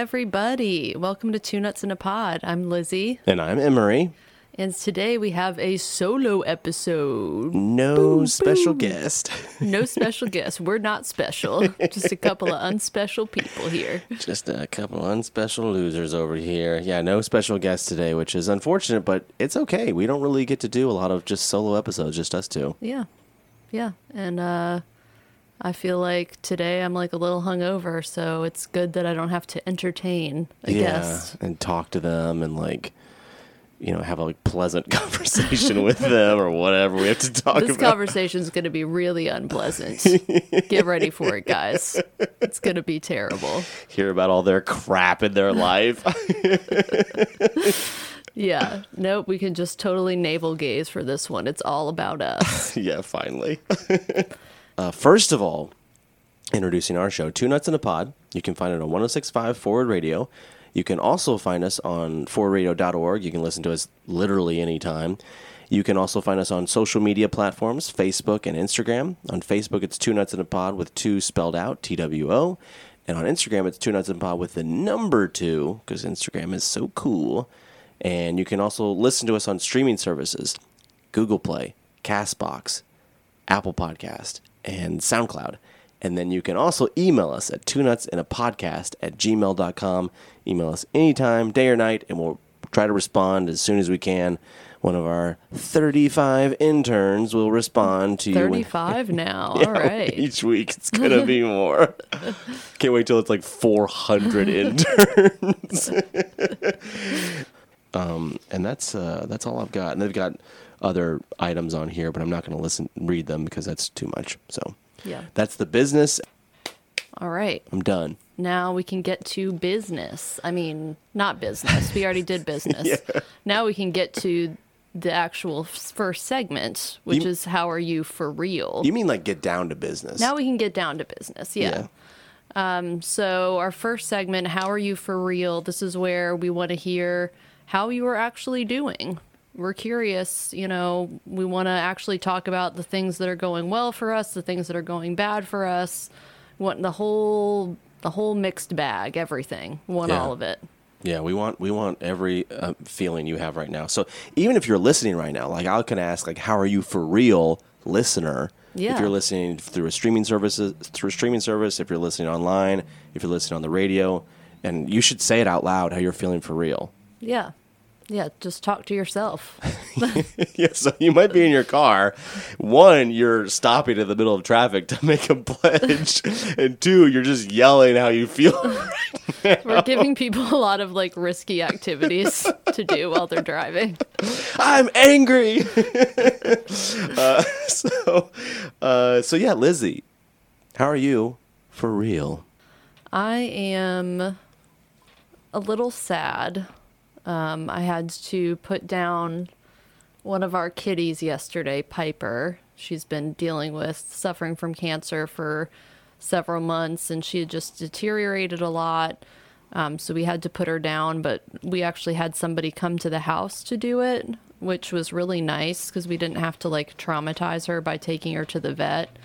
everybody. Welcome to Two Nuts in a Pod. I'm Lizzie, And I'm Emery. and today we have a solo episode. No special guest. No special guest. We're not special. Just a couple of unspecial people here. Just a couple unspecial losers over here. Yeah, no special guest today, which is unfortunate, but it's okay. We don't really get to do a lot of just solo episodes, just us two. Yeah. Yeah. And uh I feel like today I'm like a little hungover, so it's good that I don't have to entertain a guest. and talk to them and like, you know, have a like, pleasant conversation with them or whatever we have to talk This about. conversation is going to be really unpleasant. Get ready for it, guys. It's going to be terrible. Hear about all their crap in their life. Yeah. Nope. We can just totally navel gaze for this one. It's all about us. yeah, finally. Uh, first of all, introducing our show, Two Nuts in a Pod. You can find it on 1065 Forward Radio. You can also find us on forwardradio.org. You can listen to us literally anytime. You can also find us on social media platforms, Facebook and Instagram. On Facebook, it's Two Nuts in a Pod with two spelled out, T W O. And on Instagram, it's Two Nuts in a Pod with the number two, because Instagram is so cool. And you can also listen to us on streaming services Google Play, Castbox, Apple Podcast, and SoundCloud. And then you can also email us at two nuts in a podcast at gmail.com. Email us anytime, day or night, and we'll try to respond as soon as we can. One of our 35 interns will respond to you. when- 35 now. Yeah, All right. Each week it's going to be more. Can't wait till it's like 400 interns. um, and that's uh, that's all I've got. And they've got other items on here, but I'm not going to listen read them because that's too much. So Yeah. that's the business. All right. I'm done. Now we can get to business. I mean, not business. We already did business. Now we can get to the actual first segment, which You- is how are you for real? You mean like get down to business? now we can get down to business. Yeah. Um. So, our first segment, How Are You For Real? This is where we want to hear how you are actually doing. We're curious, you know, we want to actually talk about the things that are going well for us, the things that are going bad for us. Want the whole the whole mixed bag, everything. Want Yeah. all of it. Yeah, we want we want every uh, feeling you have right now. So even if you're listening right now, like I can ask, like, how are you for real, listener? Yeah. If you're listening through a streaming services through a streaming service, if you're listening online, if you're listening on the radio, and you should say it out loud how you're feeling for real. Yeah. Yeah, just talk to yourself. yeah, so you might be in your car. One, you're stopping in the middle of traffic to make a pledge, and two, you're just yelling how you feel. We're giving people a lot of like risky activities to do while they're driving. I'm angry. uh, so, uh, so yeah, Lizzie, how are you for real? I am a little sad. Um, I had to put down one of our kitties yesterday, Piper. She's been dealing with suffering from cancer for several months and she had just deteriorated a lot. Um, so we had to put her down, but we actually had somebody come to the house to do it, which was really nice because we didn't have to like traumatize her by taking her to the vet.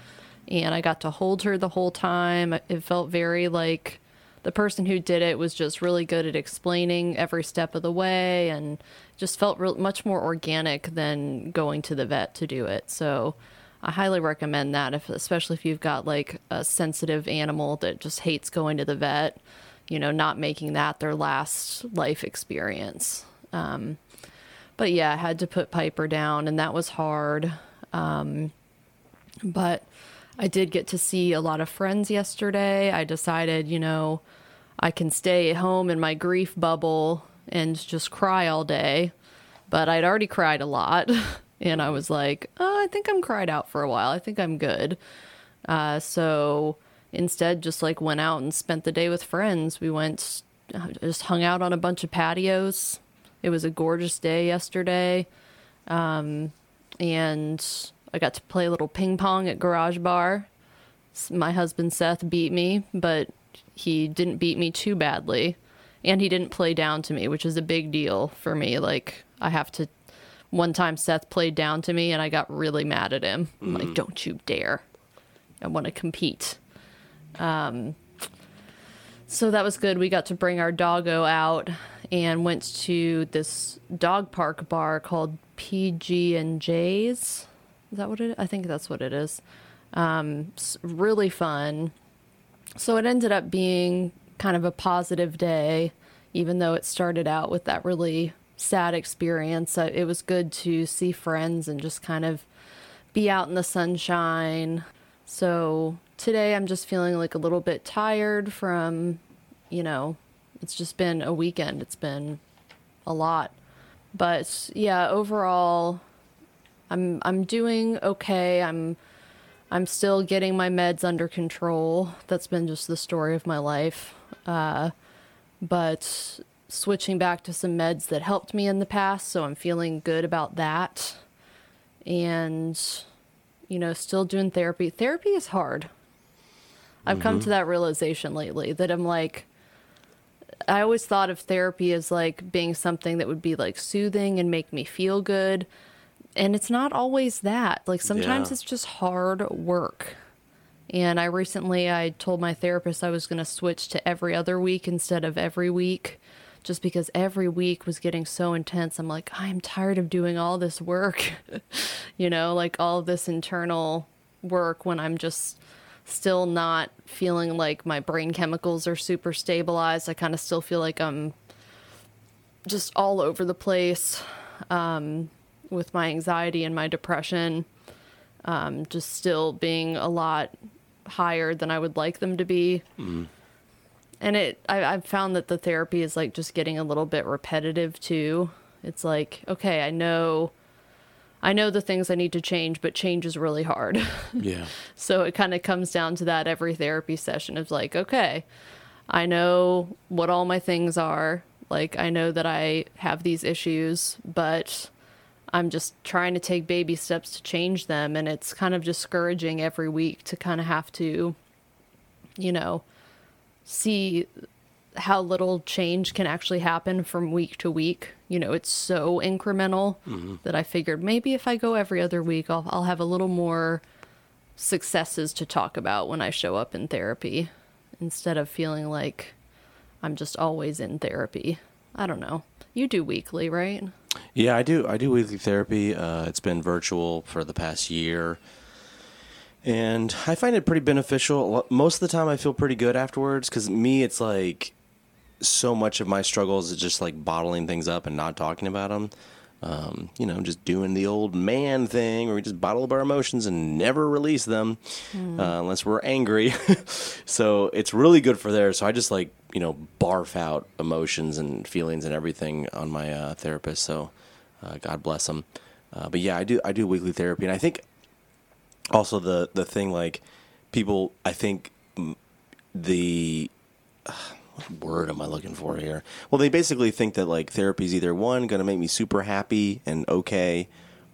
And I got to hold her the whole time. It felt very like the person who did it was just really good at explaining every step of the way and just felt real, much more organic than going to the vet to do it. So I highly recommend that, if, especially if you've got like a sensitive animal that just hates going to the vet, you know, not making that their last life experience. Um, but yeah, I had to put Piper down, and that was hard. Um, but I did get to see a lot of friends yesterday. I decided, you know, I can stay at home in my grief bubble and just cry all day. But I'd already cried a lot. And I was like, oh, I think I'm cried out for a while. I think I'm good. Uh, so instead, just like went out and spent the day with friends. We went, uh, just hung out on a bunch of patios. It was a gorgeous day yesterday. Um, and I got to play a little ping pong at Garage Bar. My husband Seth beat me, but he didn't beat me too badly. And he didn't play down to me, which is a big deal for me. Like, I have to. One time Seth played down to me and I got really mad at him. I'm like, don't you dare. I want to compete. Um, so that was good. We got to bring our doggo out and went to this dog park bar called PG and J's. Is that what it? I think that's what it is. Um, really fun. So it ended up being kind of a positive day, even though it started out with that really sad experience. Uh, it was good to see friends and just kind of be out in the sunshine. So today I'm just feeling like a little bit tired from, you know, it's just been a weekend. It's been a lot. But yeah, overall I'm I'm doing okay. I'm I'm still getting my meds under control. That's been just the story of my life. Uh, but switching back to some meds that helped me in the past, so I'm feeling good about that. And, you know, still doing therapy. Therapy is hard. I've come to that realization lately that I'm like, I always thought of therapy as like being something that would be like soothing and make me feel good. And it's not always that. Like sometimes Yeah. it's just hard work. And I recently I told my therapist I was going to switch to every other week instead of every week just because every week was getting so intense. I'm like, I'm tired of doing all this work. you know, like all this internal work when I'm just still not feeling like my brain chemicals are super stabilized. I kind of still feel like I'm just all over the place um, with my anxiety and my depression. Um, just still being a lot higher than I would like them to be. And it, I, I've found that the therapy is like just getting a little bit repetitive too. It's like, okay, I know, I know the things I need to change, but change is really hard. Yeah. So it kind of comes down to that every therapy session of like, okay, I know what all my things are. Like, I know that I have these issues, but I'm just trying to take baby steps to change them. And it's kind of discouraging every week to kind of have to, you know, see how little change can actually happen from week to week. You know, it's so incremental mm-hmm. that I figured maybe if I go every other week, I'll, I'll have a little more successes to talk about when I show up in therapy instead of feeling like I'm just always in therapy. I don't know. You do weekly, right? Yeah, I do. I do weekly therapy. Uh, it's been virtual for the past year, and I find it pretty beneficial. Most of the time, I feel pretty good afterwards. Because me, it's like so much of my struggles is just like bottling things up and not talking about them. Um, you know, just doing the old man thing, where we just bottle up our emotions and never release them uh, unless we're angry. so it's really good for there. So I just like you know barf out emotions and feelings and everything on my uh, therapist. So uh, God bless them. Uh, but yeah, I do I do weekly therapy, and I think also the the thing like people I think mm, the word am I looking for here? Well, they basically think that like therapy is either one going to make me super happy and okay,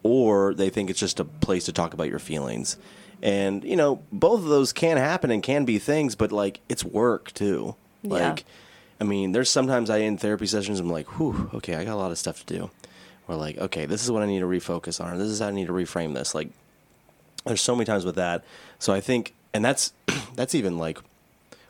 or they think it's just a place to talk about your feelings. And you know, both of those can happen and can be things, but like it's work too. Yeah. Like, I mean, there's sometimes I end therapy sessions I'm like, whew, okay, I got a lot of stuff to do. Or like, okay, this is what I need to refocus on. Or this is how I need to reframe this. Like, there's so many times with that. So I think, and that's that's even like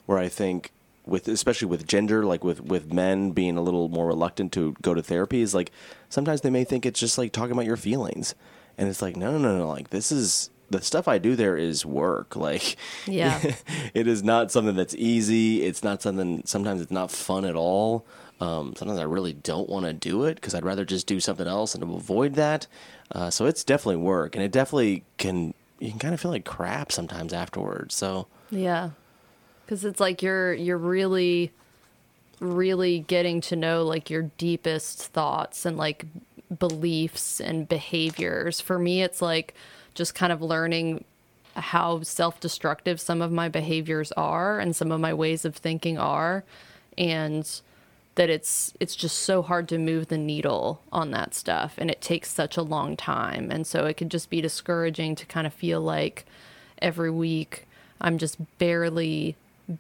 where I think with especially with gender, like with with men being a little more reluctant to go to therapy, is like sometimes they may think it's just like talking about your feelings, and it's like no, no, no, no. Like this is the stuff I do there is work. Like, Yeah. it is not something that's easy. It's not something. Sometimes it's not fun at all. Um, sometimes I really don't want to do it because I'd rather just do something else and avoid that. Uh, so it's definitely work, and it definitely can. You can kind of feel like crap sometimes afterwards. So Yeah. Cuz it's like you're you're really really getting to know like your deepest thoughts and like beliefs and behaviors. For me it's like just kind of learning how self-destructive some of my behaviors are and some of my ways of thinking are and that it's it's just so hard to move the needle on that stuff and it takes such a long time and so it could just be discouraging to kind of feel like every week I'm just barely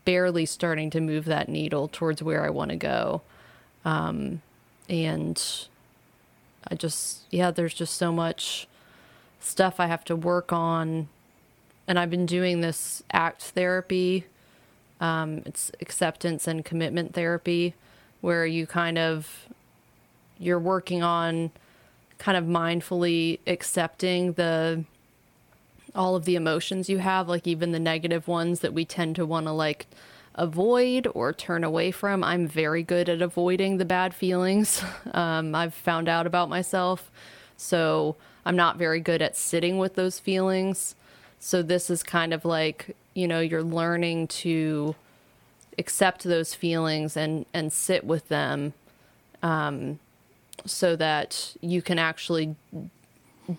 barely starting to move that needle towards where I want to go. Um and I just yeah there's just so much stuff I have to work on. And I've been doing this act therapy Um, it's acceptance and commitment therapy, where you kind of you're working on kind of mindfully accepting the all of the emotions you have, like even the negative ones that we tend to want to like avoid or turn away from. I'm very good at avoiding the bad feelings. Um, I've found out about myself. So I'm not very good at sitting with those feelings. So this is kind of like, you know, you're learning to accept those feelings and, and sit with them um, so that you can actually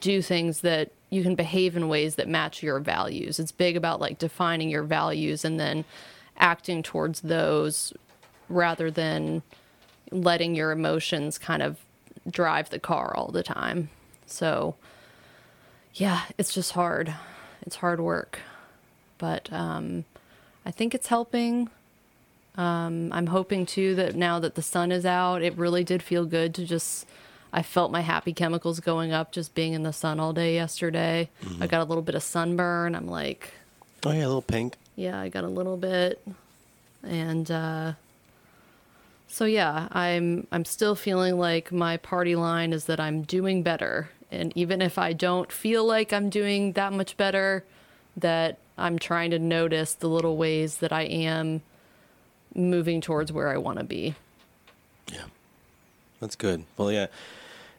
do things that you can behave in ways that match your values. It's big about like defining your values and then acting towards those rather than letting your emotions kind of drive the car all the time. So, yeah, it's just hard. It's hard work. But um, I think it's helping. Um, I'm hoping too that now that the sun is out, it really did feel good to just. I felt my happy chemicals going up just being in the sun all day yesterday. I got a little bit of sunburn. I'm like, Oh yeah, a little pink. yeah, I got a little bit, and uh, so yeah, I'm I'm still feeling like my party line is that I'm doing better, and even if I don't feel like I'm doing that much better, that I'm trying to notice the little ways that I am moving towards where I want to be. Yeah, that's good. Well, yeah,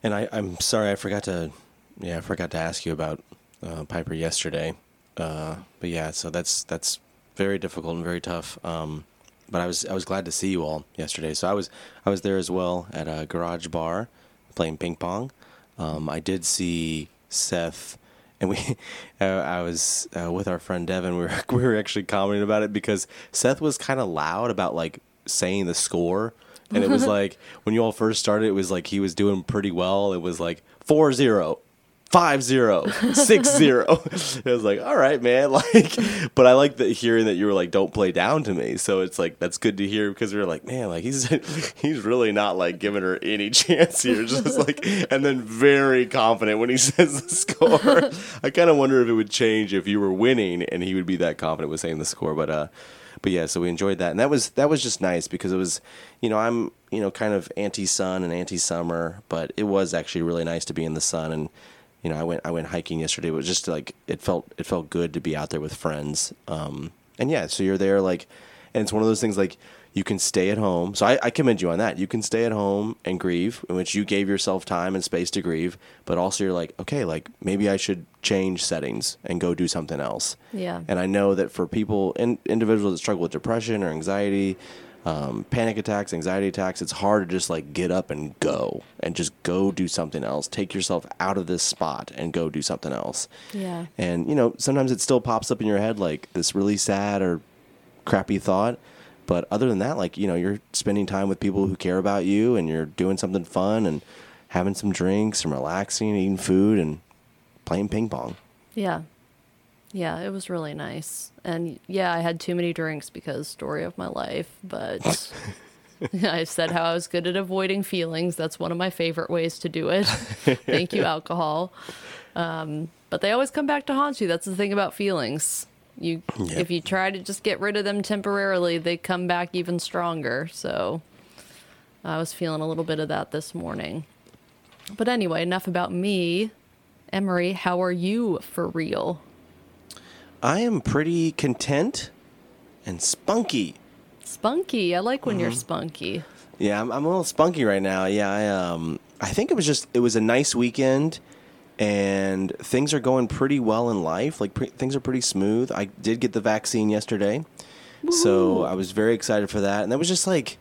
and I, I'm sorry I forgot to, yeah, I forgot to ask you about uh, Piper yesterday. Uh, but yeah, so that's that's very difficult and very tough. Um, but I was I was glad to see you all yesterday. So I was I was there as well at a garage bar playing ping pong. Um, I did see Seth, and we uh, I was uh, with our friend Devin. We were we were actually commenting about it because Seth was kind of loud about like saying the score. And it was like when you all first started, it was like he was doing pretty well. It was like 4 0, 5 0, 6 0. It was like, all right, man. Like, but I like that hearing that you were like, don't play down to me. So it's like, that's good to hear because we are like, man, like he's, he's really not like giving her any chance here. Just like, and then very confident when he says the score. I kind of wonder if it would change if you were winning and he would be that confident with saying the score. But, uh, but yeah, so we enjoyed that, and that was that was just nice because it was, you know, I'm you know kind of anti sun and anti summer, but it was actually really nice to be in the sun, and you know, I went I went hiking yesterday. It was just like it felt it felt good to be out there with friends, um, and yeah, so you're there like, and it's one of those things like you can stay at home. So I, I commend you on that. You can stay at home and grieve, in which you gave yourself time and space to grieve, but also you're like, okay, like maybe I should change settings and go do something else. Yeah. And I know that for people, in, individuals that struggle with depression or anxiety, um, panic attacks, anxiety attacks, it's hard to just like get up and go and just go do something else. Take yourself out of this spot and go do something else. Yeah. And, you know, sometimes it still pops up in your head like this really sad or crappy thought. But other than that, like, you know, you're spending time with people who care about you and you're doing something fun and having some drinks and relaxing, eating food and playing ping pong. Yeah. Yeah, it was really nice. And yeah, I had too many drinks because story of my life, but I said how I was good at avoiding feelings. That's one of my favorite ways to do it. Thank you, alcohol. Um, but they always come back to haunt you. That's the thing about feelings. You Yeah. if you try to just get rid of them temporarily, they come back even stronger. So I was feeling a little bit of that this morning. But anyway, enough about me. Emery, how are you for real? I am pretty content and spunky. Spunky. I like when you're spunky. Yeah, I'm, I'm a little spunky right now. Yeah, I um, I think it was just it was a nice weekend, and things are going pretty well in life. Like pre- things are pretty smooth. I did get the vaccine yesterday, so I was very excited for that, and that was just like,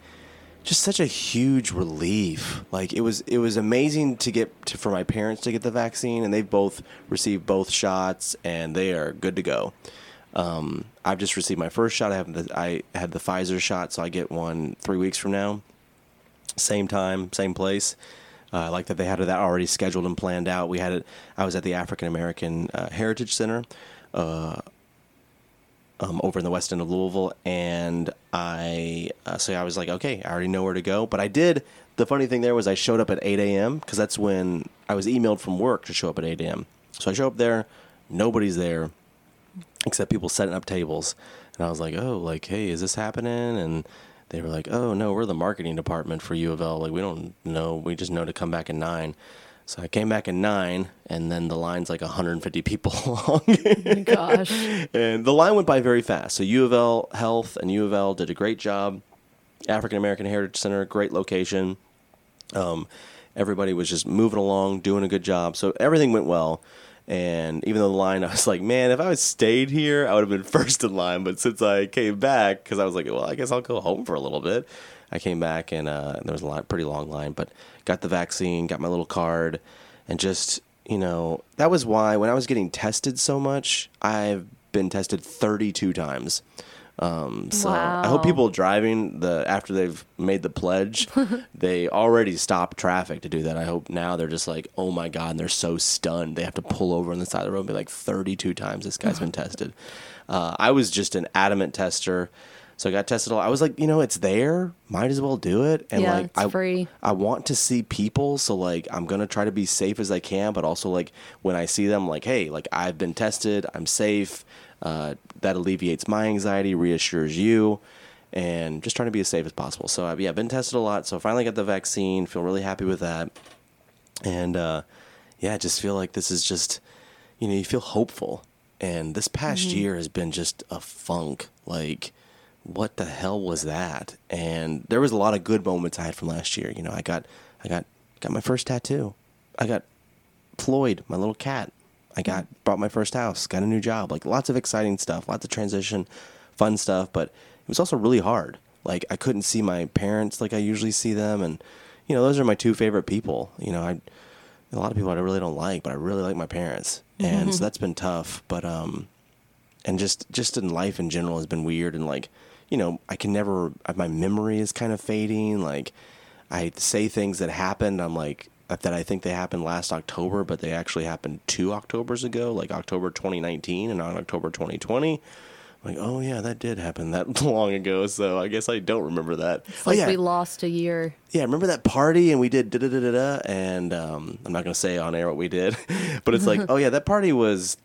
just such a huge relief. Like it was it was amazing to get to, for my parents to get the vaccine, and they've both received both shots, and they are good to go. Um, I've just received my first shot. I have the I had the Pfizer shot, so I get one three weeks from now same time, same place. Uh, I like that they had that already scheduled and planned out. We had it. I was at the African American uh, Heritage Center uh, um, over in the west end of Louisville, and I uh, so I was like, okay, I already know where to go. But I did. The funny thing there was I showed up at 8 a.m. because that's when I was emailed from work to show up at 8 a.m. So I show up there, nobody's there. except people setting up tables. And I was like, oh, like, hey, is this happening? And they were like, oh, no, we're the marketing department for U of L. Like, we don't know. We just know to come back at nine. So I came back at nine, and then the line's like 150 people long. Oh Gosh. and the line went by very fast. So U of L Health and U of L did a great job. African American Heritage Center, great location. Um, everybody was just moving along, doing a good job. So everything went well. And even though the line, I was like, man, if I had stayed here, I would have been first in line. But since I came back, because I was like, well, I guess I'll go home for a little bit. I came back and uh, there was a lot, pretty long line, but got the vaccine, got my little card, and just you know that was why when I was getting tested so much, I've been tested 32 times. Um, so I hope Wow. people driving the after they've made the pledge, they already stop traffic to do that. I hope now they're just like, oh my god, and they're so stunned they have to pull over on the side of the road and be like, 32 times this guy's been tested. Uh, I was just an adamant tester, so I got tested. All I was like, you know, it's there, might as well do it. And Yeah, like, I free. I want to see people, so like I'm gonna try to be safe as I can, but also like when I see them, like, hey, like I've been tested, I'm safe. Uh, that alleviates my anxiety, reassures you, and just trying to be as safe as possible. So I've yeah, been tested a lot. So finally got the vaccine. Feel really happy with that, and uh, yeah, I just feel like this is just, you know, you feel hopeful. And this past year has been just a funk. Like, what the hell was that? And there was a lot of good moments I had from last year. You know, I got, I got, got my first tattoo. I got Floyd, my little cat. I got bought my first house, got a new job, like lots of exciting stuff, lots of transition, fun stuff, but it was also really hard. Like I couldn't see my parents like I usually see them and you know, those are my two favorite people. You know, I a lot of people I really don't like, but I really like my parents. And so that's been tough, but um and just just in life in general has been weird and like you know i can never my memory is kind of fading like i say things that happened i'm like that i think they happened last october but they actually happened two octobers ago like october 2019 and on october 2020 I'm like oh yeah that did happen that long ago so i guess i don't remember that. It's oh like yeah. we lost a year. yeah, remember that party and we did da da da da da, and um, I'm not gonna say on air what we did, but it's like, oh yeah, that party was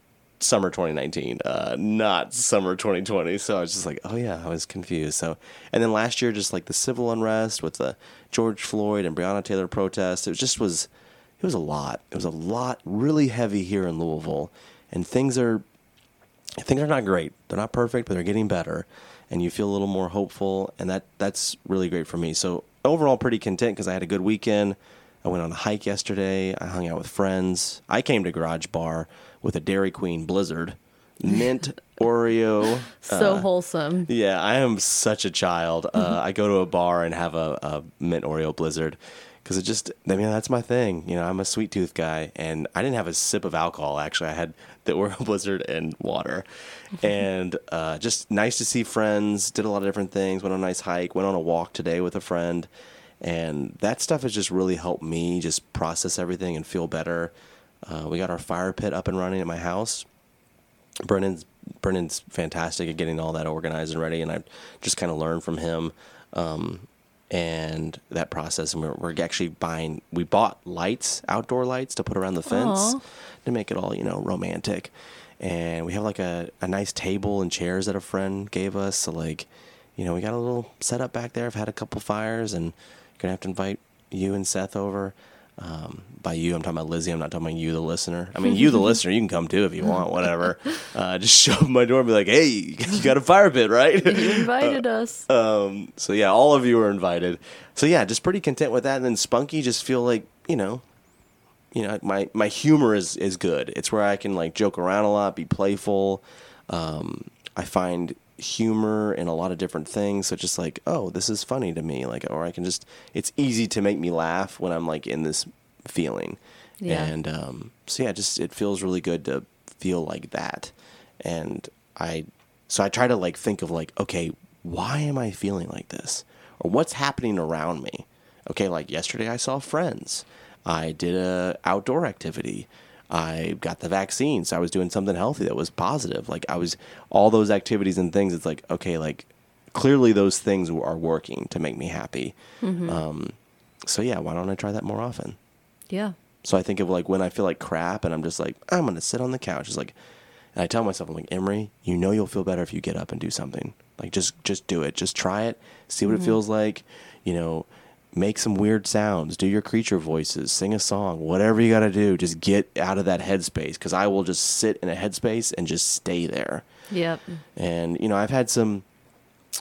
summer 2019, uh, not summer 2020. So I was just like, oh yeah, I was confused. So, and then last year, just like the civil unrest with the George Floyd and Breonna Taylor protest, it just was, it was a lot. It was a lot, really heavy here in Louisville, and things are things are not great. They're not perfect, but they're getting better, and you feel a little more hopeful, and that that's really great for me. So overall, pretty content because I had a good weekend. I went on a hike yesterday. I hung out with friends. I came to Garage Bar with a Dairy Queen Blizzard, mint Oreo. So uh, wholesome. yeah, I am such a child. Uh, I go to a bar and have a, a mint Oreo Blizzard because it just, I mean, that's my thing. You know, I'm a sweet tooth guy, and I didn't have a sip of alcohol. Actually, I had the Oreo Blizzard and water, and uh, just nice to see friends. Did a lot of different things. Went on a nice hike. Went on a walk today with a friend, and that stuff has just really helped me just process everything and feel better. Uh, we got our fire pit up and running at my house. Brennan's Brennan's fantastic at getting all that organized and ready, and I just kind of learned from him um, and that process. And we're, we're actually buying. We bought lights, outdoor lights, to put around the fence Aw. to make it all you know romantic. And we have like a, a nice table and chairs that a friend gave us. So like, you know, we got a little setup back there. I've had a couple fires, and gonna have to invite you and Seth over. Um, by you, I'm talking about Lizzie. I'm not talking about you, the listener. I mean, you, the listener, you can come too if you want, whatever. Uh, just show up my door and be like, "Hey, you got a fire pit, right?" You invited us. um, so yeah, all of you are invited. So yeah, just pretty content with that. And then Spunky, just feel like you know, you know, my my humor is is good. It's where I can like joke around a lot, be playful. Um, I find humor in a lot of different things. So just like, oh, this is funny to me. Like, or I can just, it's easy to make me laugh when I'm like in this feeling. Yeah. And um, so yeah, just it feels really good to feel like that. And I, so I try to like think of like, okay, why am I feeling like this? Or what's happening around me? Okay, like yesterday I saw friends. I did a outdoor activity. I got the vaccine, so I was doing something healthy that was positive. Like I was all those activities and things. It's like okay, like clearly those things are working to make me happy. Um, so yeah, why don't I try that more often? Yeah. So I think of like when I feel like crap and I'm just like I'm gonna sit on the couch. It's like, And I tell myself, I'm like, Emery, you know you'll feel better if you get up and do something. Like just just do it. Just try it. See what it feels like. You know, make some weird sounds. Do your creature voices. Sing a song. Whatever you got to do. Just get out of that headspace. Because I will just sit in a headspace and just stay there. Yep. And you know, I've had some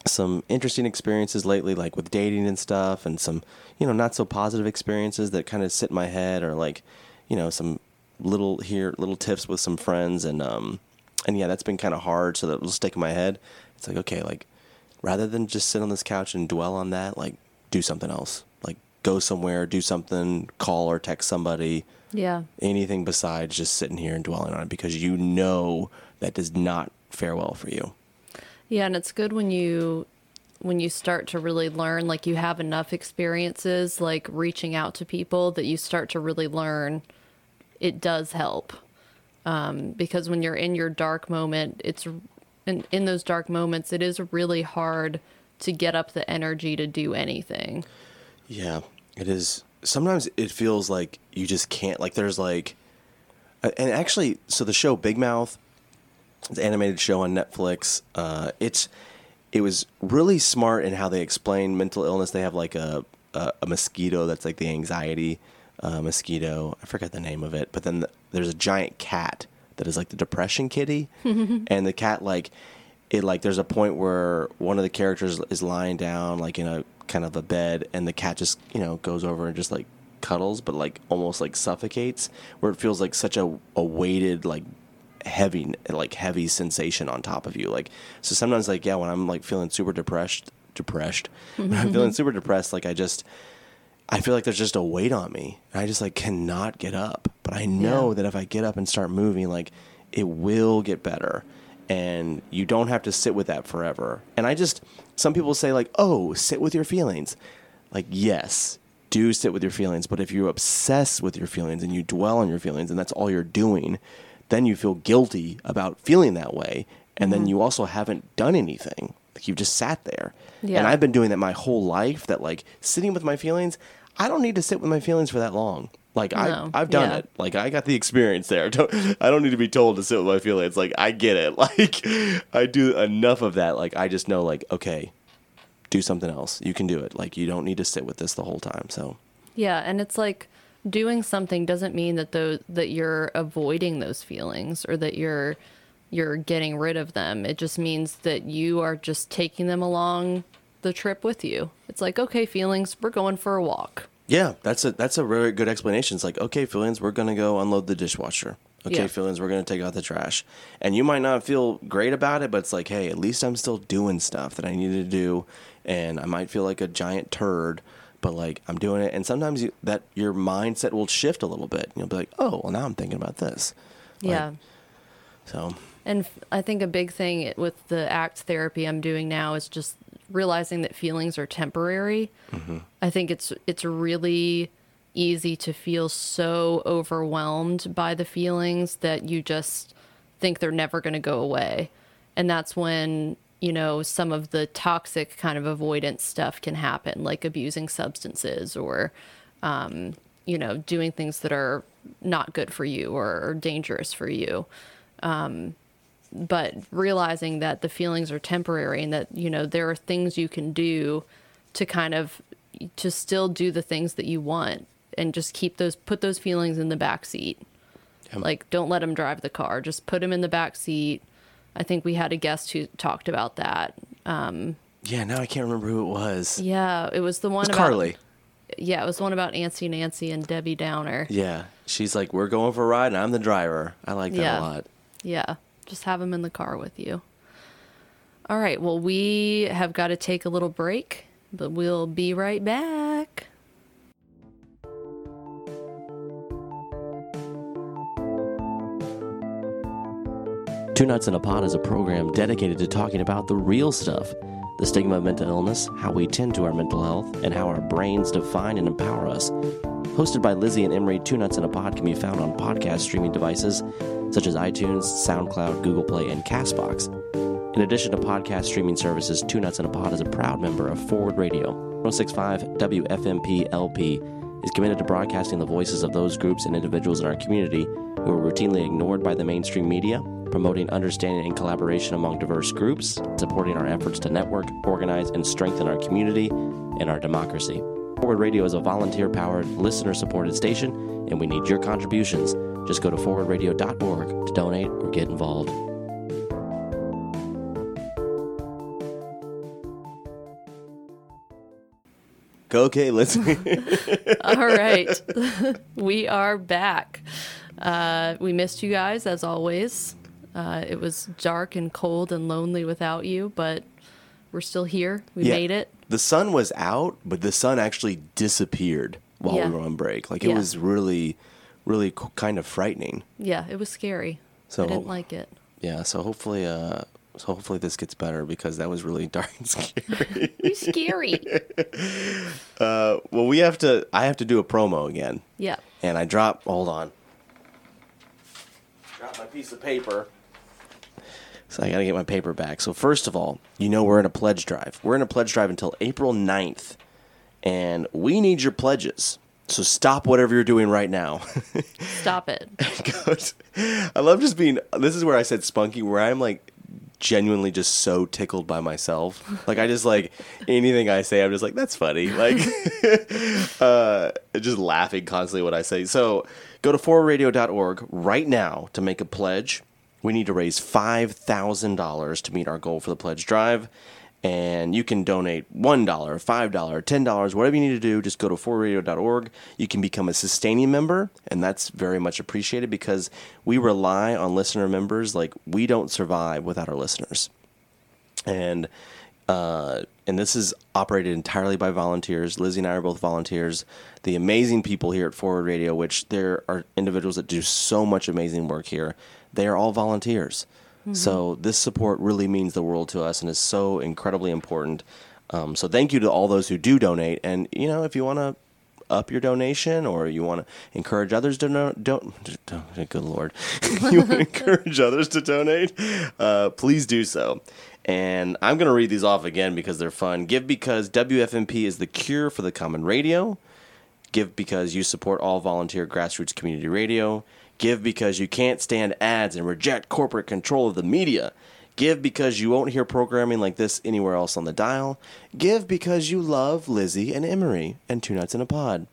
some interesting experiences lately, like with dating and stuff, and some you know not so positive experiences that kind of sit in my head, or like you know some little here little tips with some friends, and um and yeah, that's been kind of hard, so that will stick in my head. It's like okay, like rather than just sit on this couch and dwell on that, like do something else, like go somewhere, do something, call or text somebody, Yeah. anything besides just sitting here and dwelling on it because you know that does not fare well for you. Yeah, and it's good when you when you start to really learn like you have enough experiences like reaching out to people that you start to really learn it does help. Um, because when you're in your dark moment, it's in, in those dark moments, it is really hard to get up the energy to do anything. Yeah, it is. Sometimes it feels like you just can't. Like there's like, and actually, so the show Big Mouth, it's an animated show on Netflix. Uh, it's it was really smart in how they explain mental illness. They have like a a, a mosquito that's like the anxiety uh, mosquito. I forget the name of it, but then the, there's a giant cat that is like the depression kitty, and the cat like it like there's a point where one of the characters is lying down like in a kind of a bed and the cat just you know goes over and just like cuddles but like almost like suffocates where it feels like such a, a weighted like heavy like heavy sensation on top of you like so sometimes like yeah when i'm like feeling super depressed depressed when i'm feeling super depressed like i just I feel like there's just a weight on me. And I just like cannot get up. But I know Yeah. that if I get up and start moving, like it will get better. And you don't have to sit with that forever. And I just some people say like, "Oh, sit with your feelings." Like, yes, do sit with your feelings, but if you obsess with your feelings and you dwell on your feelings and that's all you're doing, then you feel guilty about feeling that way. And then mm-hmm. you also haven't done anything. Like you've just sat there. Yeah. And I've been doing that my whole life that like sitting with my feelings, I don't need to sit with my feelings for that long. Like No. I I've done Yeah. it. Like I got the experience there. Don't, I don't need to be told to sit with my feelings. Like I get it. Like I do enough of that. Like I just know like okay, do something else. You can do it. Like you don't need to sit with this the whole time. So Yeah, and it's like doing something doesn't mean that those that you're avoiding those feelings or that you're you're getting rid of them. It just means that you are just taking them along the trip with you. It's like, okay, feelings, we're going for a walk. Yeah, that's a that's a really good explanation. It's like okay, feelings, we're gonna go unload the dishwasher. Okay, Yeah. feelings, we're gonna take out the trash. And you might not feel great about it, but it's like, hey, at least I'm still doing stuff that I need to do, and I might feel like a giant turd, but like I'm doing it. And sometimes you, that your mindset will shift a little bit. and You'll be like, oh, well, now I'm thinking about this. Like, yeah. So And I think a big thing with the ACT therapy I'm doing now is just realizing that feelings are temporary. I think it's it's really easy to feel so overwhelmed by the feelings that you just think they're never going to go away. And that's when, you know, some of the toxic kind of avoidance stuff can happen, like abusing substances or um, you know, doing things that are not good for you or, or dangerous for you but realizing that the feelings are temporary and that you know there are things you can do to kind of to still do the things that you want and just keep those put those feelings in the back seat like don't let them drive the car just put them in the back seat i think we had a guest who talked about that um, yeah, now I can't remember who it was. yeah it was the one It's about Carly. yeah it was the one about nancy nancy and debbie downer Yeah, she's like, we're going for a ride, and I'm the driver. I like that Yeah. a lot. Yeah, just have them in the car with you. All right, well, we have got to take a little break, but we'll be right back. Two Nuts in a Pod is a program dedicated to talking about the real stuff the stigma of mental illness, how we tend to our mental health, and how our brains define and empower us. Hosted by Lizzie and Emery, Two Nuts in a Pod can be found on podcast streaming devices such as iTunes, SoundCloud, Google Play, and Castbox. In addition to podcast streaming services, Two Nuts in a Pod is a proud member of Forward Radio. 1065 WFMP LP is committed to broadcasting the voices of those groups and individuals in our community who are routinely ignored by the mainstream media promoting understanding and collaboration among diverse groups, supporting our efforts to network, organize, and strengthen our community and our democracy. Forward Radio is a volunteer powered, listener supported station, and we need your contributions. Just go to forwardradio.org to donate or get involved. Okay, let's. All right. we are back. Uh, we missed you guys as always. Uh, it was dark and cold and lonely without you, but we're still here. We Yeah. made it. the sun was out, but the sun actually disappeared while Yeah. we were on break. Like it Yeah. was really, really kind of frightening. Yeah, it was scary. So I didn't like it. yeah, so hopefully, uh, so hopefully this gets better because that was really dark and scary. Was scary. uh, well, we have to. I have to do a promo again, yeah. and I drop. Hold on. Drop my piece of paper. So I got to get my paper back. So first of all, you know we're in a pledge drive. We're in a pledge drive until April 9th. And we need your pledges. So stop whatever you're doing right now. Stop it. I love just being this is where I said spunky where I'm like genuinely just so tickled by myself. Like I just like anything I say I'm just like that's funny. Like uh just laughing constantly what I say. So go to forwardradio.org right now to make a pledge. We need to raise $5,000 to meet our goal for the pledge drive. And you can donate $1, $5, $10, whatever you need to do. Just go to forwardradio.org. You can become a sustaining member, and that's very much appreciated because we rely on listener members. Like, we don't survive without our listeners and uh, and this is operated entirely by volunteers. Lizzie and I are both volunteers. The amazing people here at Forward Radio, which there are individuals that do so much amazing work here, they are all volunteers. So this support really means the world to us and is so incredibly important. Um, so thank you to all those who do donate. And you know, if you want to up your donation or you want to encourage others to no, don't, don't good lord. You want to encourage others to donate? Uh, please do so. And i'm going to read these off again because they're fun. Give because wfmp is the cure for the common radio. Give because you support all volunteer grassroots community radio give because you can't stand ads and reject corporate control of the media Give because you won't hear programming like this anywhere else on the dial. Give because you love Lizzie and Emery and Two Nuts in a Pod.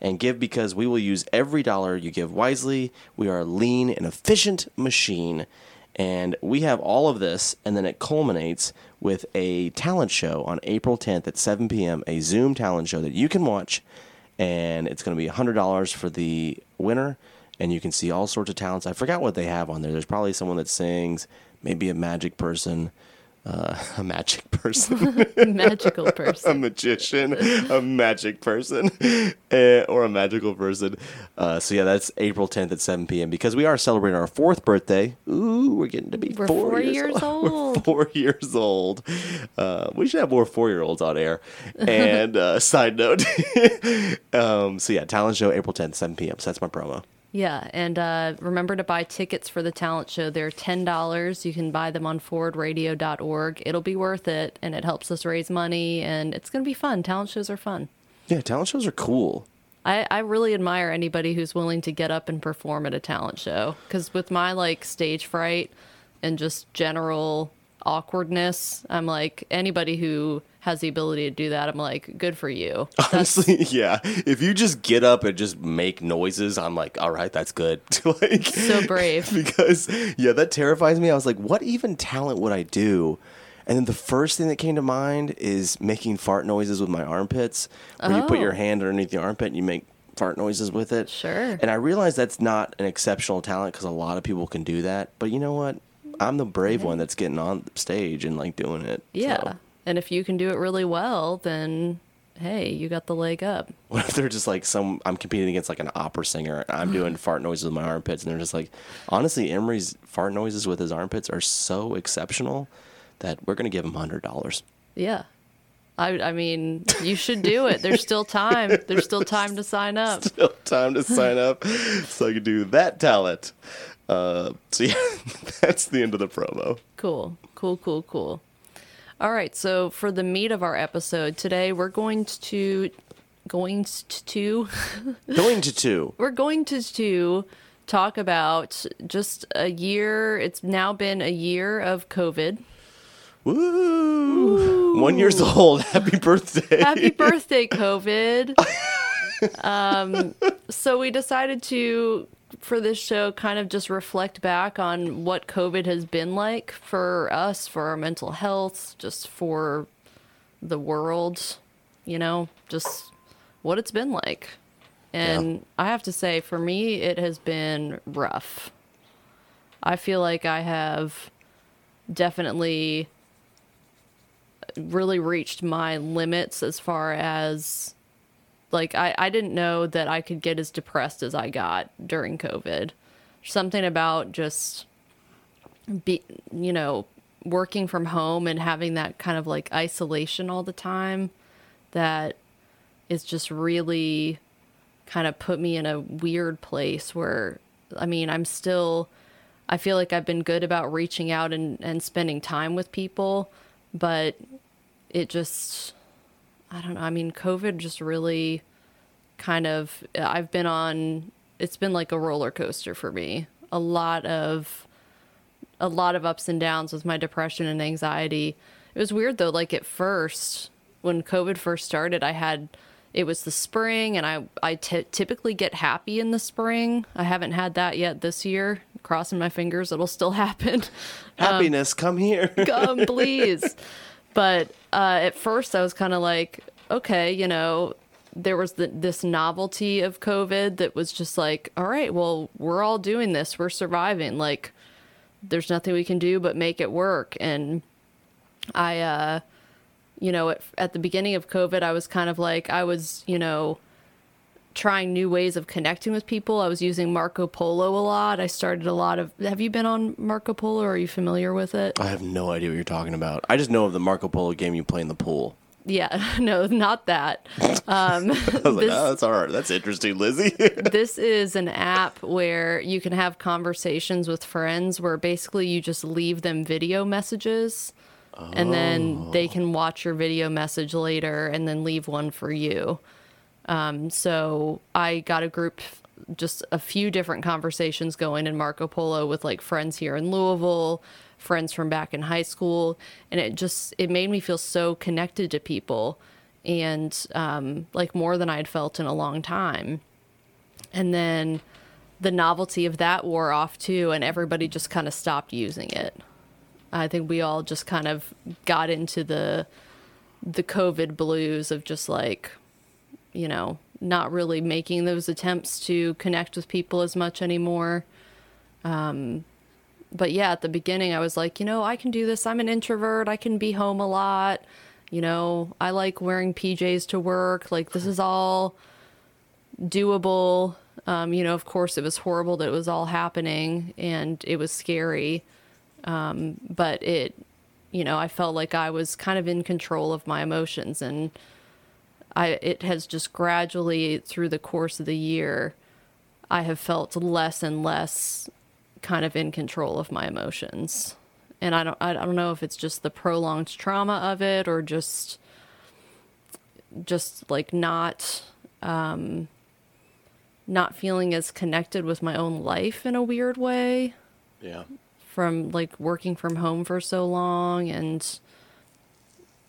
And give because we will use every dollar you give wisely. We are a lean and efficient machine. And we have all of this, and then it culminates with a talent show on April 10th at 7 p.m., a Zoom talent show that you can watch. And it's going to be $100 for the winner. And you can see all sorts of talents. I forgot what they have on there. There's probably someone that sings, maybe a magic person, uh, a magic person, Magical person, a magician, a magic person, eh, or a magical person. Uh, so yeah, that's April 10th at 7 p.m. Because we are celebrating our fourth birthday. Ooh, we're getting to be four, four years, years old. We're four years old. Uh, we should have more four-year-olds on air. And uh, side note, um, so yeah, talent show April 10th, 7 p.m. So that's my promo. Yeah, and uh, remember to buy tickets for the talent show. They're ten dollars. You can buy them on forwardradio.org. It'll be worth it, and it helps us raise money, and it's gonna be fun. Talent shows are fun. Yeah, talent shows are cool. I, I really admire anybody who's willing to get up and perform at a talent show. Because with my like stage fright and just general awkwardness, I'm like anybody who has the ability to do that. I'm like, good for you. Honestly, yeah. If you just get up and just make noises, I'm like, all right, that's good. like So brave. because yeah, that terrifies me. I was like, what even talent would I do? And then the first thing that came to mind is making fart noises with my armpits, where you put Oh. your hand underneath the armpit and you make fart noises with it. Sure. And I realize that's not an exceptional talent because a lot of people can do that. But you know what? I'm the brave one that's getting on stage and like doing it. Yeah. So, And if you can do it really well, then hey, you got the leg up. what if they're just like some? I'm competing against like an opera singer. And I'm doing uh-huh. fart noises with my armpits, and they're just like, honestly, Emery's fart noises with his armpits are so exceptional that we're gonna give him hundred dollars. Yeah. I, I mean, you should do it. There's still time. There's still time to sign up. Still time to sign up so I can do that talent. Uh, so yeah, that's the end of the promo. Cool, cool, cool, cool. All right, so for the meat of our episode today, we're going to going to Going to two. we're going to to talk about just a year. It's now been a year of COVID. Woo! One years old. Happy birthday. Happy birthday, COVID. um, so we decided to, for this show, kind of just reflect back on what COVID has been like for us, for our mental health, just for the world, you know, just what it's been like. And Yeah. I have to say, for me, it has been rough. I feel like I have definitely really reached my limits as far as like I, I didn't know that I could get as depressed as I got during COVID. Something about just be you know, working from home and having that kind of like isolation all the time that is just really kind of put me in a weird place where I mean, I'm still I feel like I've been good about reaching out and, and spending time with people, but it just I don't know. I mean, COVID just really kind of I've been on it's been like a roller coaster for me. A lot of a lot of ups and downs with my depression and anxiety. It was weird though, like at first when COVID first started, I had it was the spring and I I t- typically get happy in the spring. I haven't had that yet this year. Crossing my fingers it'll still happen. Happiness, um, come here. come please but uh, at first i was kind of like okay you know there was the, this novelty of covid that was just like all right well we're all doing this we're surviving like there's nothing we can do but make it work. And i uh you know at, at the beginning of covid i was kind of like i was you know trying new ways of connecting with people i was using marco polo a lot i started a lot of have you been on marco polo are you familiar with it I have no idea what you're talking about. I just know of the Marco Polo game you play in the pool. Yeah, no, not that. Um, I was like, oh, that's all right. That's interesting, Lizzie. this is an app where you can have conversations with friends where basically you just leave them video messages and then they can watch your video message later and then leave one for you. Um, so I got a group, just a few different conversations going in Marco Polo with like friends here in Louisville, friends from back in high school, and it just it made me feel so connected to people, and um, like more than I'd felt in a long time. And then the novelty of that wore off too, and everybody just kind of stopped using it. I think we all just kind of got into the the COVID blues of just like you know, not really making those attempts to connect with people as much anymore. Um, but yeah, at the beginning, I was like, you know, I can do this. I'm an introvert. I can be home a lot. You know, I like wearing PJs to work. Like, this is all doable. Um, you know, of course, it was horrible that it was all happening and it was scary. Um, but it, you know, I felt like I was kind of in control of my emotions and I it has just gradually through the course of the year I have felt less and less kind of in control of my emotions. And I don't I don't know if it's just the prolonged trauma of it or just just like not um not feeling as connected with my own life in a weird way yeah. from like working from home for so long and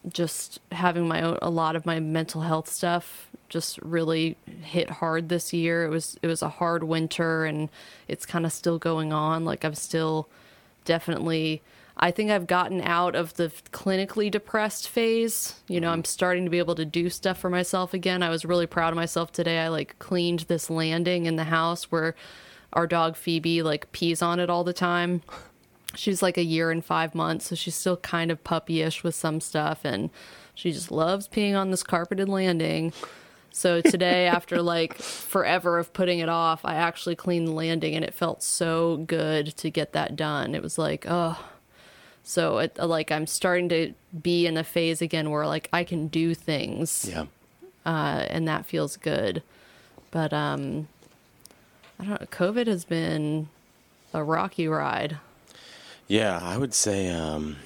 just having my own a lot of my mental health stuff just really hit hard this year. It was it was a hard winter and it's kind of still going on. Like I'm still definitely I think I've gotten out of the clinically depressed phase. You know, mm-hmm. I'm starting to be able to do stuff for myself again. I was really proud of myself today. I like cleaned this landing in the house where our dog Phoebe like pees on it all the time she's like a year and five months, so she's still kind of puppyish with some stuff, and she just loves peeing on this carpeted landing. So today, after like forever of putting it off, I actually cleaned the landing, and it felt so good to get that done. It was like, oh. So it like I'm starting to be in a phase again where like I can do things, Yeah. uh, and that feels good. But um, I don't know. COVID has been a rocky ride. Yeah, I would say um,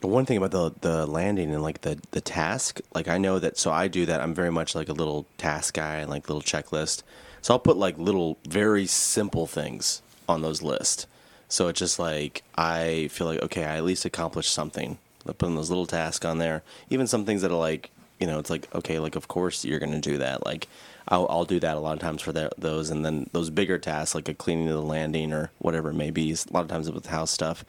the one thing about the the landing and like the the task, like I know that. So I do that. I'm very much like a little task guy and like little checklist. So I'll put like little, very simple things on those lists. So it's just like I feel like okay, I at least accomplished something. I put those little tasks on there. Even some things that are like, you know, it's like okay, like of course you're gonna do that. Like I'll, I'll do that a lot of times for those, and then those bigger tasks like a cleaning of the landing or whatever it may be. A lot of times with house stuff,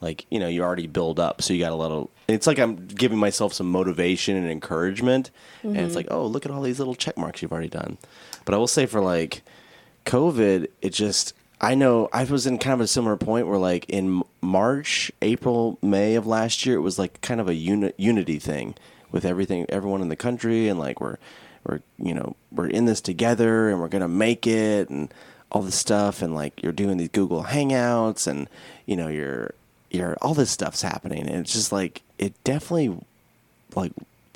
like you know, you already build up, so you got a little. It's like I'm giving myself some motivation and encouragement, and it's mm-hmm. like, oh, look at all these little check marks you've already done. But I will say for like COVID, it just I know I was in kind of a similar point where like in March, April, May of last year, it was like kind of a uni- unity thing with everything, everyone in the country, and like we're we're you know we're in this together and we're gonna make it and all this stuff and like you're doing these Google Hangouts and you know you're you're all this stuff's happening and it's just like it definitely like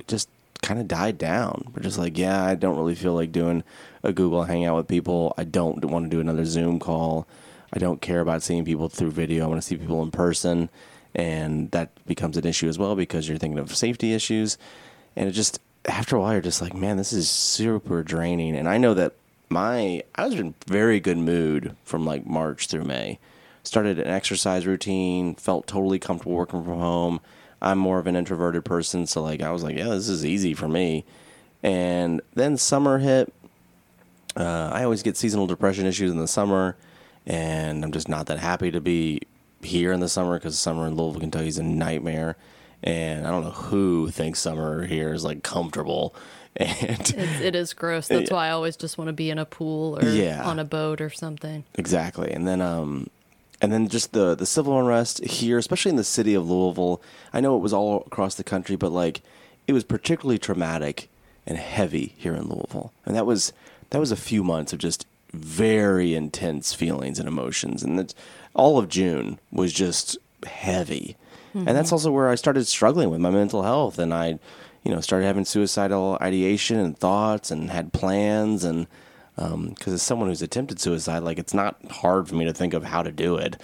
just kind of died down. We're just like, yeah, I don't really feel like doing a Google Hangout with people. I don't want to do another Zoom call. I don't care about seeing people through video. I want to see people in person. And that becomes an issue as well because you're thinking of safety issues. And it just, after a while, you're just like, man, this is super draining. And I know that my, I was in very good mood from like March through May. Started an exercise routine, felt totally comfortable working from home I'm more of an introverted person, so like I was like, yeah, this is easy for me. And then summer hit. Uh, I always get seasonal depression issues in the summer, and I'm just not that happy to be here in the summer because summer in Louisville, Kentucky is a nightmare. And I don't know who thinks summer here is like comfortable. And It's, it is gross. That's why I always just want to be in a pool or Yeah. on a boat or something. Exactly. And then um and then just the the civil unrest here, especially in the city of Louisville. I know it was all across the country, but like it was particularly traumatic and heavy here in Louisville. And that was that was a few months of just very intense feelings and emotions and all of June was just heavy. And that's also where I started struggling with my mental health and I you know started having suicidal ideation and thoughts and had plans and because as someone who's attempted suicide, like it's not hard for me to think of how to do it.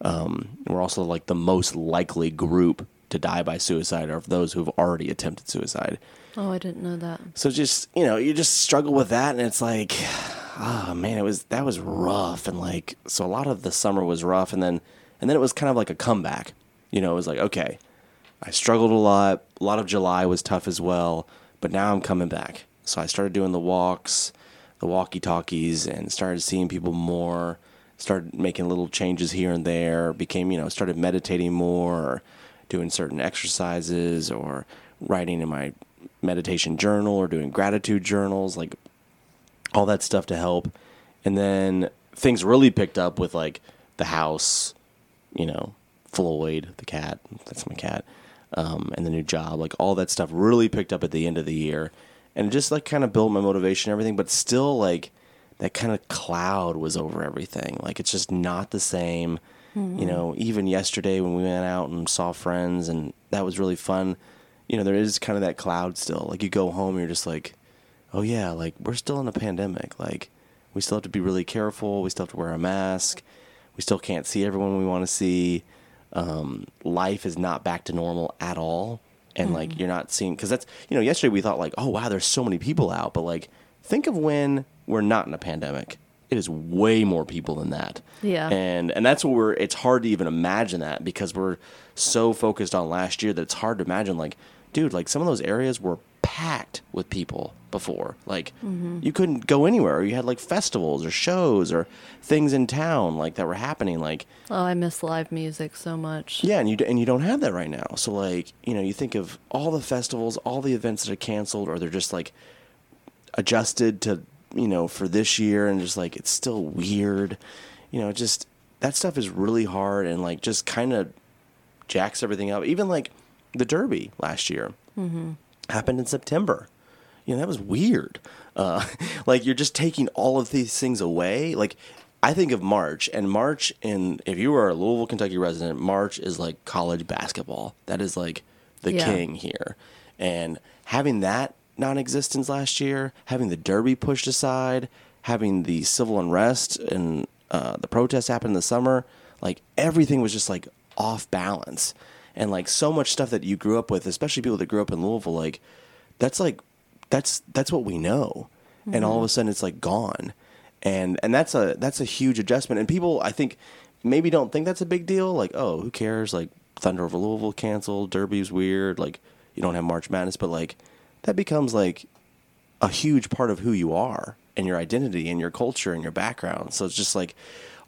Um, we're also like the most likely group to die by suicide are those who've already attempted suicide. Oh, I didn't know that. So just you know, you just struggle with that, and it's like, oh man, it was that was rough, and like so a lot of the summer was rough, and then and then it was kind of like a comeback. You know, it was like okay, I struggled a lot. A lot of July was tough as well, but now I'm coming back. So I started doing the walks, the walkie talkies, and started seeing people more. Started making little changes here and there. Became you know started meditating more, or doing certain exercises, or writing in my meditation journal, or doing gratitude journals, like all that stuff to help. And then things really picked up with like the house, you know, Floyd, the cat, that's my cat, um, and the new job. Like all that stuff really picked up at the end of the year. And it just like kind of built my motivation and everything, but still like that kind of cloud was over everything. Like it's just not the same. You know, even yesterday when we went out and saw friends and that was really fun, you know, there is kind of that cloud still. Like you go home, you're just like, oh yeah, like we're still in a pandemic. Like we still have to be really careful. We still have to wear a mask. We still can't see everyone we want to see. Um, life is not back to normal at all. And like you're not seeing because that's you know yesterday we thought like oh wow there's so many people out but like think of when we're not in a pandemic it is way more people than that Yeah. and and that's what we're it's hard to even imagine that because we're so focused on last year that it's hard to imagine like dude like some of those areas were packed with people before like mm-hmm. you couldn't go anywhere you had like festivals or shows or things in town like that were happening like Oh, I miss live music so much. yeah, and you and you don't have that right now. So like, you know, you think of all the festivals, all the events that are canceled, or they're just like adjusted to, you know, for this year, and just like it's still weird. You know, just that stuff is really hard, and like just kind of jacks everything up. Even like the Derby last year mm-hmm. Happened in September. You know, that was weird. Uh, like you're just taking all of these things away. Like I think of March, and March in if you are a Louisville, Kentucky resident, March is like college basketball. That is like the Yeah. king here, and having that non-existence last year, having the Derby pushed aside, having the civil unrest and uh, the protests happen in the summer, like everything was just like off balance, and like so much stuff that you grew up with, especially people that grew up in Louisville, like that's like that's that's what we know, and all of a mm-hmm. sudden it's like gone, and and that's a that's a huge adjustment. And people, I think, maybe don't think that's a big deal. Like, oh, who cares? Like Thunder over Louisville canceled, Derby's weird. Like you don't have March Madness, but like that becomes like a huge part of who you are and your identity and your culture and your background. So it's just like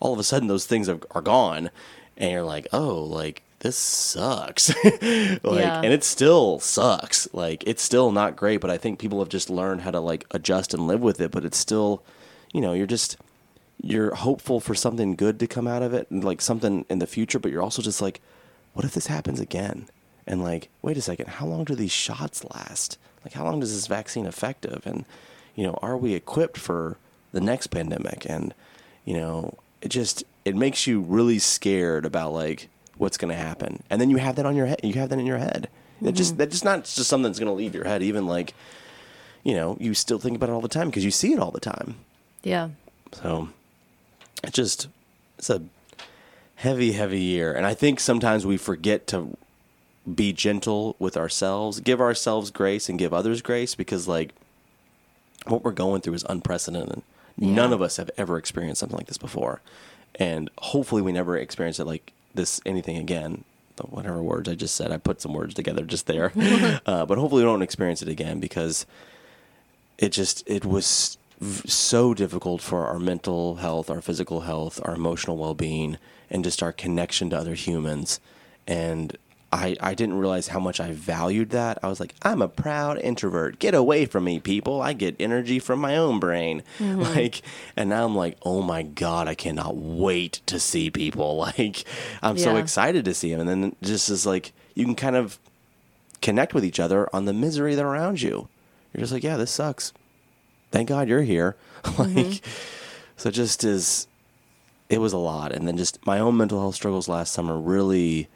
all of a sudden those things are, are gone, and you're like, oh, like this sucks. like, Yeah. and it still sucks. Like it's still not great, but I think people have just learned how to like adjust and live with it. But it's still, you know, you're just you're hopeful for something good to come out of it, and like something in the future. But you're also just like, what if this happens again? And like, wait a second, how long do these shots last? Like, how long does this vaccine effective? And you know, are we equipped for the next pandemic? And you know, it just it makes you really scared about like what's going to happen. And then you have that on your head. You have that in your head. That just mm-hmm. that just not just something that's going to leave your head. Even like, you know, you still think about it all the time because you see it all the time. Yeah. So it just it's a heavy, heavy year. And I think sometimes we forget to be gentle with ourselves, give ourselves grace and give others grace because like what we're going through is unprecedented. None of us have ever experienced something like this before. And hopefully we never experience it like this anything again. Whatever words I just said, I put some words together just there. uh, but hopefully we don't experience it again because it just it was v- so difficult for our mental health, our physical health, our emotional well-being and just our connection to other humans. And I I didn't realize how much I valued that. I was like, I'm a proud introvert. Get away from me, people. I get energy from my own brain. Mm-hmm. Like and now I'm like, "Oh my god, I cannot wait to see people." Like I'm so excited to see them. And then just is like you can kind of connect with each other on the misery that around you. You're just like, yeah, this sucks. Thank God you're here. Mm-hmm. like, so just is. It was a lot, and then just my own mental health struggles last summer really.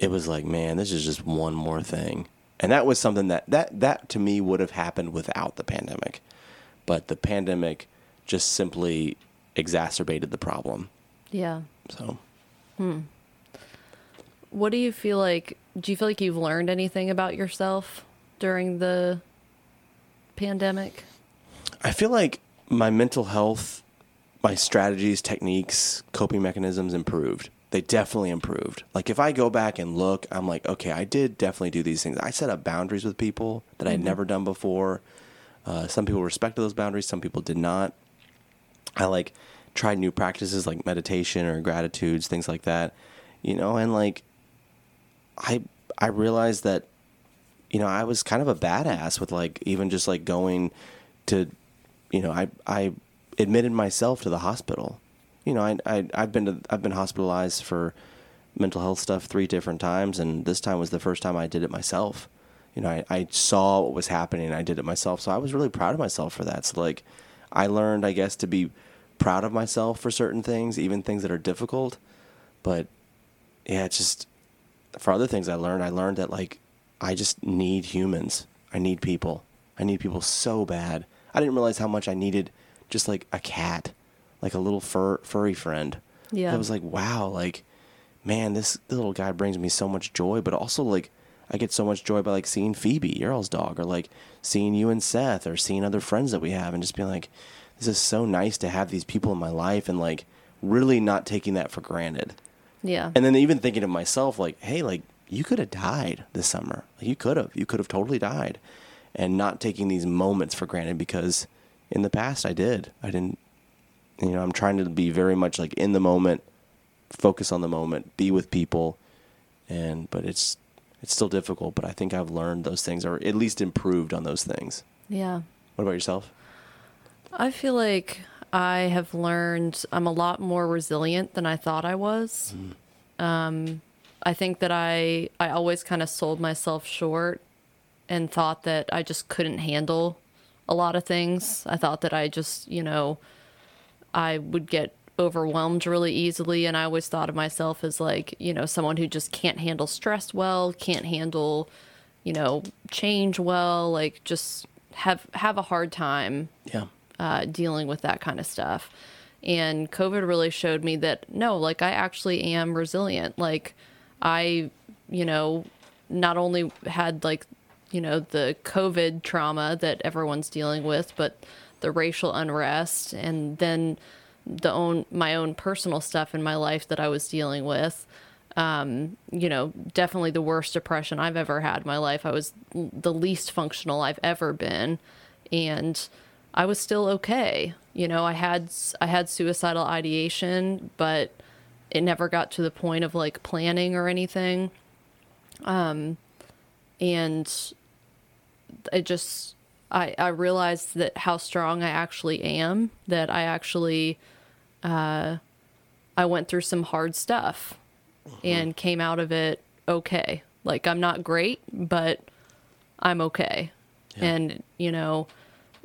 It was like, man, this is just one more thing, and that was something that that that to me would have happened without the pandemic, but the pandemic just simply exacerbated the problem. Yeah. So hmm. What do you feel like? Do you feel like you've learned anything about yourself during the pandemic? I feel like my mental health, my strategies, techniques, coping mechanisms improved. They definitely improved. Like if I go back and look, I'm like, okay, I did definitely do these things. I set up boundaries with people that I had never done before. Uh, some people respected those boundaries, some people did not. I like tried new practices like meditation or gratitudes, things like that. You know, and like I I realized that you know, I was kind of a badass with like even just like going to, you know, I I admitted myself to the hospital. You know, I I I've been to I've been hospitalized for mental health stuff three different times, and this time was the first time I did it myself. You know, I, I saw what was happening, and I did it myself, so I was really proud of myself for that. So like, I learned, I guess, to be proud of myself for certain things, even things that are difficult. But yeah, just for other things I learned, I learned that like I just need humans. I need people. I need people so bad. I didn't realize how much I needed just like a cat, like a little fur furry friend. Yeah. I was like, wow, like man, this little guy brings me so much joy, but also like I get so much joy by like seeing Phoebe, Yarl's dog, or like seeing you and Seth, or seeing other friends that we have, and just being like, this is so nice to have these people in my life, and like really not taking that for granted. Yeah. And then even thinking of myself, like, hey, like you could have died this summer. Like, you could have. You could have totally died. And not taking these moments for granted because in the past I did. I didn't, you know, I'm trying to be very much like in the moment, focus on the moment, be with people. And, but it's, it's still difficult, but I think I've learned those things or at least improved on those things. yeah. What about yourself? I feel like I have learned I'm a lot more resilient than I thought I was. Um, I think that I I always kind of sold myself short and thought that I just couldn't handle a lot of things. I thought that I just, you know, I would get overwhelmed really easily and I always thought of myself as like, you know, someone who just can't handle stress well, can't handle, you know, change well, like just have have a hard time Yeah. uh, dealing with that kind of stuff. And COVID really showed me that no, like I actually am resilient. Like I, you know, not only had like, you know, the COVID trauma that everyone's dealing with, but the racial unrest, and then the own my own personal stuff in my life that I was dealing with. Um, you know, definitely the worst depression I've ever had in my life. I was the least functional I've ever been, and I was still okay. You know, I had I had suicidal ideation, but it never got to the point of like planning or anything. Um, and it just I I realized that how strong I actually am. That I actually uh, I went through some hard stuff and came out of it okay. Like I'm not great, but I'm okay. Yeah. And you know,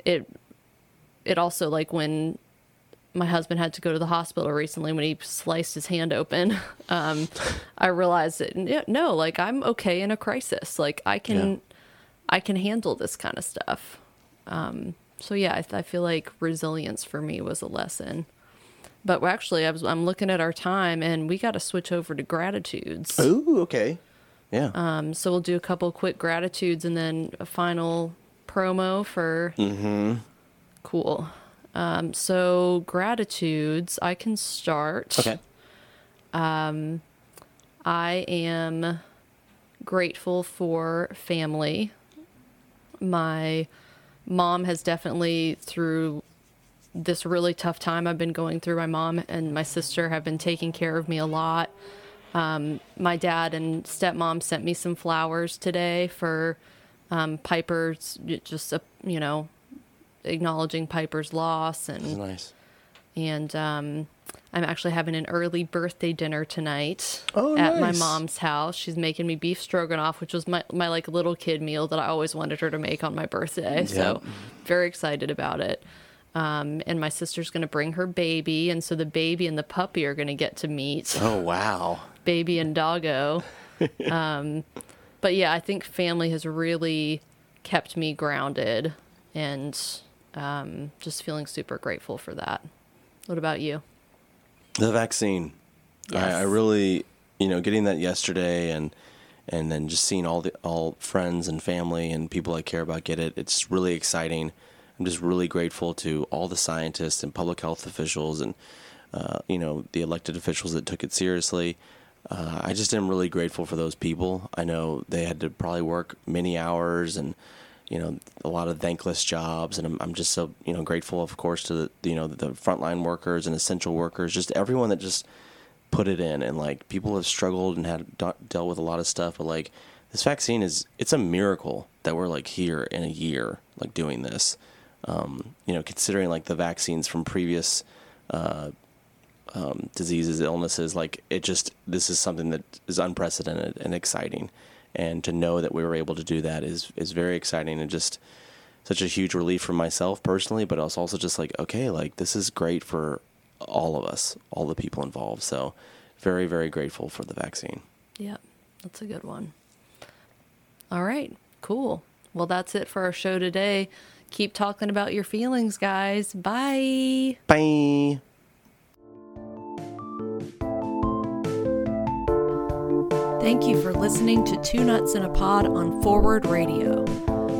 it it also like when my husband had to go to the hospital recently when he sliced his hand open. Um, I realized that no, like I'm okay in a crisis. Like I can, Yeah. I can handle this kind of stuff. Um, so yeah, I, I feel like resilience for me was a lesson. But actually, I was I'm looking at our time, and we got to switch over to gratitudes. Ooh, okay. Yeah. Um, so we'll do a couple quick gratitudes and then a final promo for. mm-hmm. Cool. Um, so gratitudes, I can start. Okay. Um, I am grateful for family. My mom has definitely, through this really tough time I've been going through, my mom and my sister have been taking care of me a lot. Um, my dad and stepmom sent me some flowers today for um, Piper's, just, a, you know, acknowledging Piper's loss and nice. and um, I'm actually having an early birthday dinner tonight Oh, at my mom's house. She's making me beef stroganoff, which was my, my like little kid meal that I always wanted her to make on my birthday. So very excited about it. Um, and my sister's going to bring her baby, and so the baby and the puppy are going to get to meet Oh wow. baby and doggo. um, but yeah, I think family has really kept me grounded and um, just feeling super grateful for that. What about you? The vaccine. I, I really, you know, getting that yesterday and and then just seeing all the all friends and family and people I care about get it. It's really exciting. I'm just really grateful to all the scientists and public health officials and uh, you know the elected officials that took it seriously. Uh, I just am really grateful for those people. I know they had to probably work many hours and you know a lot of thankless jobs, and I'm, I'm just so you know grateful, of course, to the you know the frontline workers and essential workers, just everyone that just put it in. And like people have struggled and had dealt with a lot of stuff, but like this vaccine is it's a miracle that we're like here in a year, like doing this. Um, you know, considering like the vaccines from previous uh, um, diseases, illnesses. Like it just, this is something that is unprecedented and exciting. And to know that we were able to do that is is very exciting and just such a huge relief for myself personally. But it's also just like, okay, like this is great for all of us, all the people involved. So very, very grateful for the vaccine. Yep, that's a good one. All right, cool. Well, that's it for our show today. Keep talking about your feelings, guys. Bye. Bye. Thank you for listening to Two Nuts in a Pod on Forward Radio.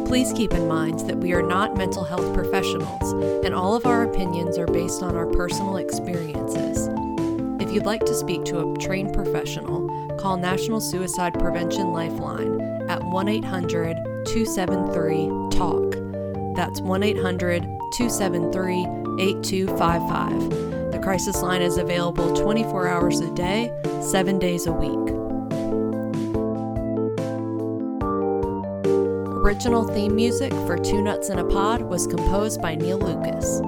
Please keep in mind that we are not mental health professionals, and all of our opinions are based on our personal experiences. If you'd like to speak to a trained professional, call National Suicide Prevention Lifeline at 1 800 273 TALK. That's 1 800 273 8255. The crisis line is available 24 hours a day, 7 days a week. Original theme music for Two Nuts in a Pod was composed by Neil Lucas.